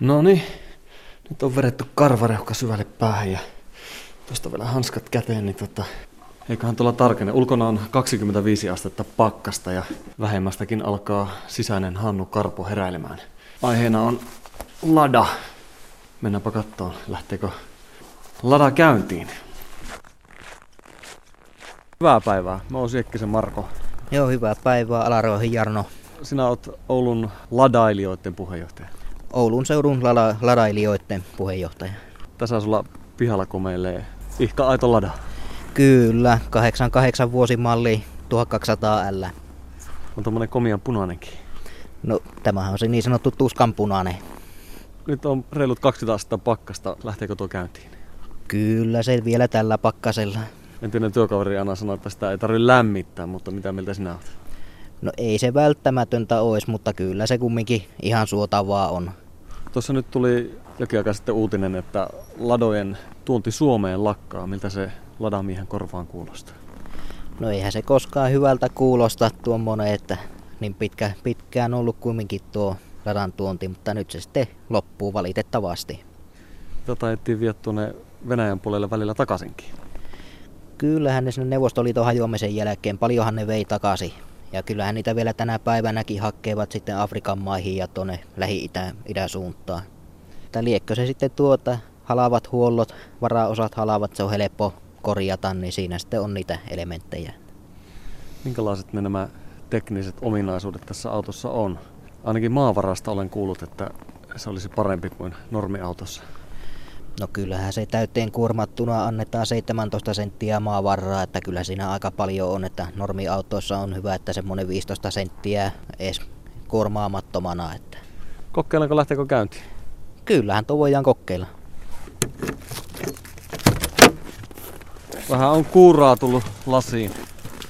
No niin, nyt on vedetty karvareuhka syvälle päähän ja tuosta vielä hanskat käteen, niin tota, eiköhän tuolla tarkene. Ulkona on 25 astetta pakkasta ja vähemmästäkin alkaa sisäinen Hannu Karpo heräilemään. Aiheena on lada. Mennäänpä kattoon, lähteekö lada käyntiin. Hyvää päivää. Mä oon Siekkisen Marko. Joo, hyvää päivää. Alaroihin Jarno. Sinä oot Oulun ladailijoiden puheenjohtaja. Oulun seudun lada, ladailijoiden puheenjohtaja. Tässä sulla pihalla komeilee ihka aito lada. Kyllä, 88 vuosimalli 1200 L. On tommonen komian punainenkin. No, tämähän on se niin sanottu tuskanpunainen. Nyt on reilut 20 astetta pakkasta. Lähteekö tuo käyntiin? Kyllä, se vielä tällä pakkasella. Entinen työkaveri Anna sanoi, että sitä ei tarvitse lämmittää, mutta mitä mieltä sinä olet? No ei se välttämätöntä olisi, mutta kyllä se kumminkin ihan suotavaa on. Tuossa nyt tuli jokin aika sitten uutinen, että ladojen tuonti Suomeen lakkaa. Miltä se ladamiehen korvaan kuulostaa? No eihän se koskaan hyvältä kuulosta tuommoinen, että niin pitkä, pitkään ollut kumminkin tuo ladan tuonti, mutta nyt se sitten loppuu valitettavasti. Tätä taidettiin viedä tuonne Venäjän puolelle välillä takaisinkin. Kyllähän ne sinne Neuvostoliiton hajoamisen jälkeen, paljonhan ne vei takaisin. Ja kyllähän niitä vielä tänä päivänäkin hakkevat sitten Afrikan maihin ja tuonne Lähi-Idän suuntaan. Että liekkö se sitten tuota, halavat huollot, varaosat halavat, se on helppo korjata, niin siinä sitten on niitä elementtejä. Minkälaiset ne nämä tekniset ominaisuudet tässä autossa on? Ainakin maavarasta olen kuullut, että se olisi parempi kuin normiautossa. No kyllähän se täyteen kuormattuna annetaan 17 senttiä maavaraa, että kyllä siinä aika paljon on, että normiautoissa on hyvä, että semmoinen 15 senttiä edes kuormaamattomana. Että. Kokeillaanko lähteekö käyntiin? Kyllähän tuo voidaan kokeilla. Vähän on kuuraa tullut lasiin.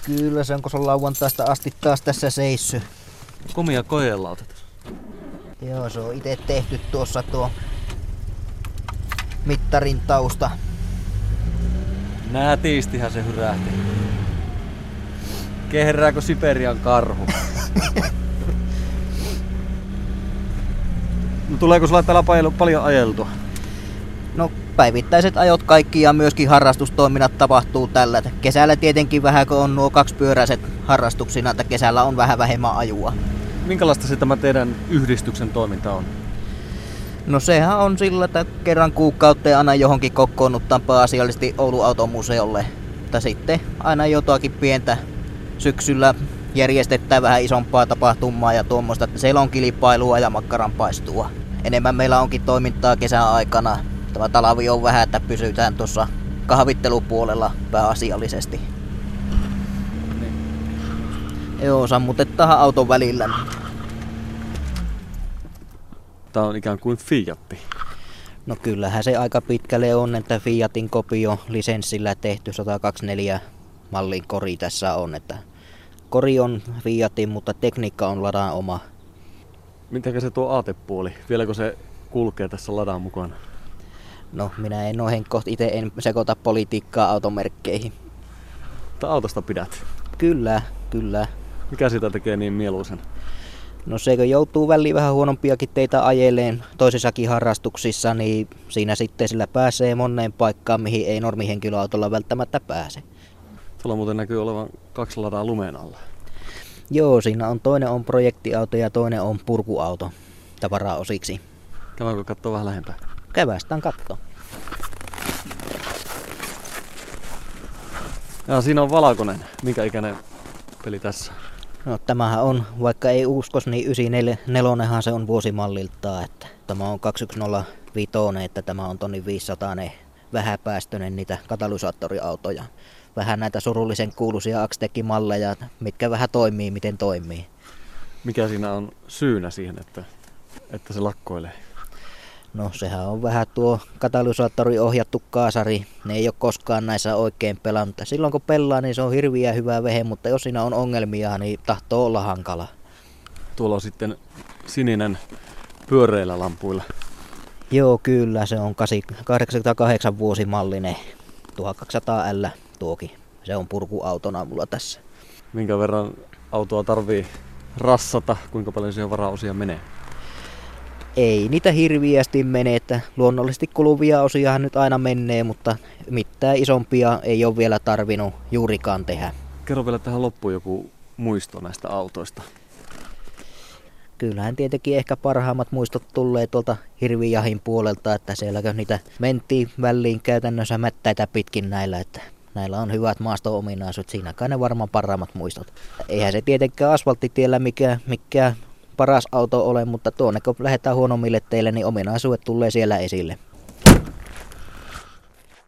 Kyllä se on, kun se on lauantaista asti taas tässä seissy. Komia kojelautat. Joo, se on itse tehty tuossa tuo mittarin tausta. Nätistihän se hyrähti. Kehrääkö Siperian karhu? no, tuleeko sulla täällä paljon, paljon ajeltua? No päivittäiset ajot kaikki ja myöskin harrastustoiminnat tapahtuu tällä. Kesällä tietenkin vähän, kun on nuo kaksipyöräiset harrastuksina, että kesällä on vähän vähemmän ajua. Minkälaista se tämä teidän yhdistyksen toiminta on? No sehän on sillä, että kerran kuukautta aina johonkin kokoonnutaan pääasiallisesti Oulun automuseolle. Mutta sitten aina jotakin pientä syksyllä järjestetään vähän isompaa tapahtumaa ja tuommoista, että siellä on kilpailua ja makkaranpaistua. Enemmän meillä onkin toimintaa kesän aikana. Tämä talavi on vähän, että pysytään tuossa kahvittelupuolella pääasiallisesti. Niin. Joo, sammutetaan auton välillä. Tämä on ikään kuin Fiatti. No kyllähän se aika pitkälle on, että Fiatin kopio lisenssillä tehty 124 mallin kori tässä on. Että kori on Fiatin, mutta tekniikka on Ladan oma. Mitenkä se tuo aatepuoli? Vieläkö se kulkee tässä Ladan mukana? No minä en noihin kohta itse en sekoita politiikkaa automerkkeihin. Mutta autosta pidät? Kyllä, kyllä. Mikä sitä tekee niin mieluisen? No se, kun joutuu väliin vähän huonompiakin teitä ajeleen toisissakin harrastuksissa, niin siinä sitten sillä pääsee moneen paikkaan, mihin ei normihenkilöautolla välttämättä pääse. Tuolla muuten näkyy olevan kaksi ladaa lumen alla. Joo, siinä on toinen on projektiauto ja toinen on purkuauto tavaraosiksi. Käydäänkö katsoa vähän lähempää? Kävästään katto. Ja siinä on valkoinen. Minkä ikäinen peli tässä? No tämähän on, vaikka ei uskos, niin 94 se on vuosimalliltaan, että tämä on 2105, että tämä on tonni 500 vähäpäästöinen niitä katalysaattoriautoja. Vähän näitä surullisen kuuluisia Axtec-malleja, mitkä vähän toimii, miten toimii. Mikä siinä on syynä siihen, että, että se lakkoilee? No sehän on vähän tuo katalysaattori ohjattu kaasari. Ne ei ole koskaan näissä oikein pelannut. Silloin kun pelaa, niin se on hirviä hyvä vehe, mutta jos siinä on ongelmia, niin tahtoo olla hankala. Tuolla on sitten sininen pyöreillä lampuilla. Joo, kyllä. Se on 88 vuosimallinen 1200L tuokin. Se on purkuautona mulla tässä. Minkä verran autoa tarvii rassata, kuinka paljon siihen varaosia menee? Ei niitä hirviästi mene, että luonnollisesti kuluvia osiahan nyt aina menee, mutta mitään isompia ei ole vielä tarvinnut juurikaan tehdä. Kerro vielä tähän loppuun joku muisto näistä autoista. Kyllähän tietenkin ehkä parhaimmat muistot tulee tuolta hirvijahin puolelta, että sielläkö niitä mentiin väliin käytännössä mättäitä pitkin näillä, että näillä on hyvät maasto-ominaisuudet, siinä kai ne varmaan parhaimmat muistot. Eihän se tietenkään asfalttitiellä mikä, mikä paras auto ole, mutta tuonne kun lähdetään huonommille teille, niin ominaisuudet tulee siellä esille.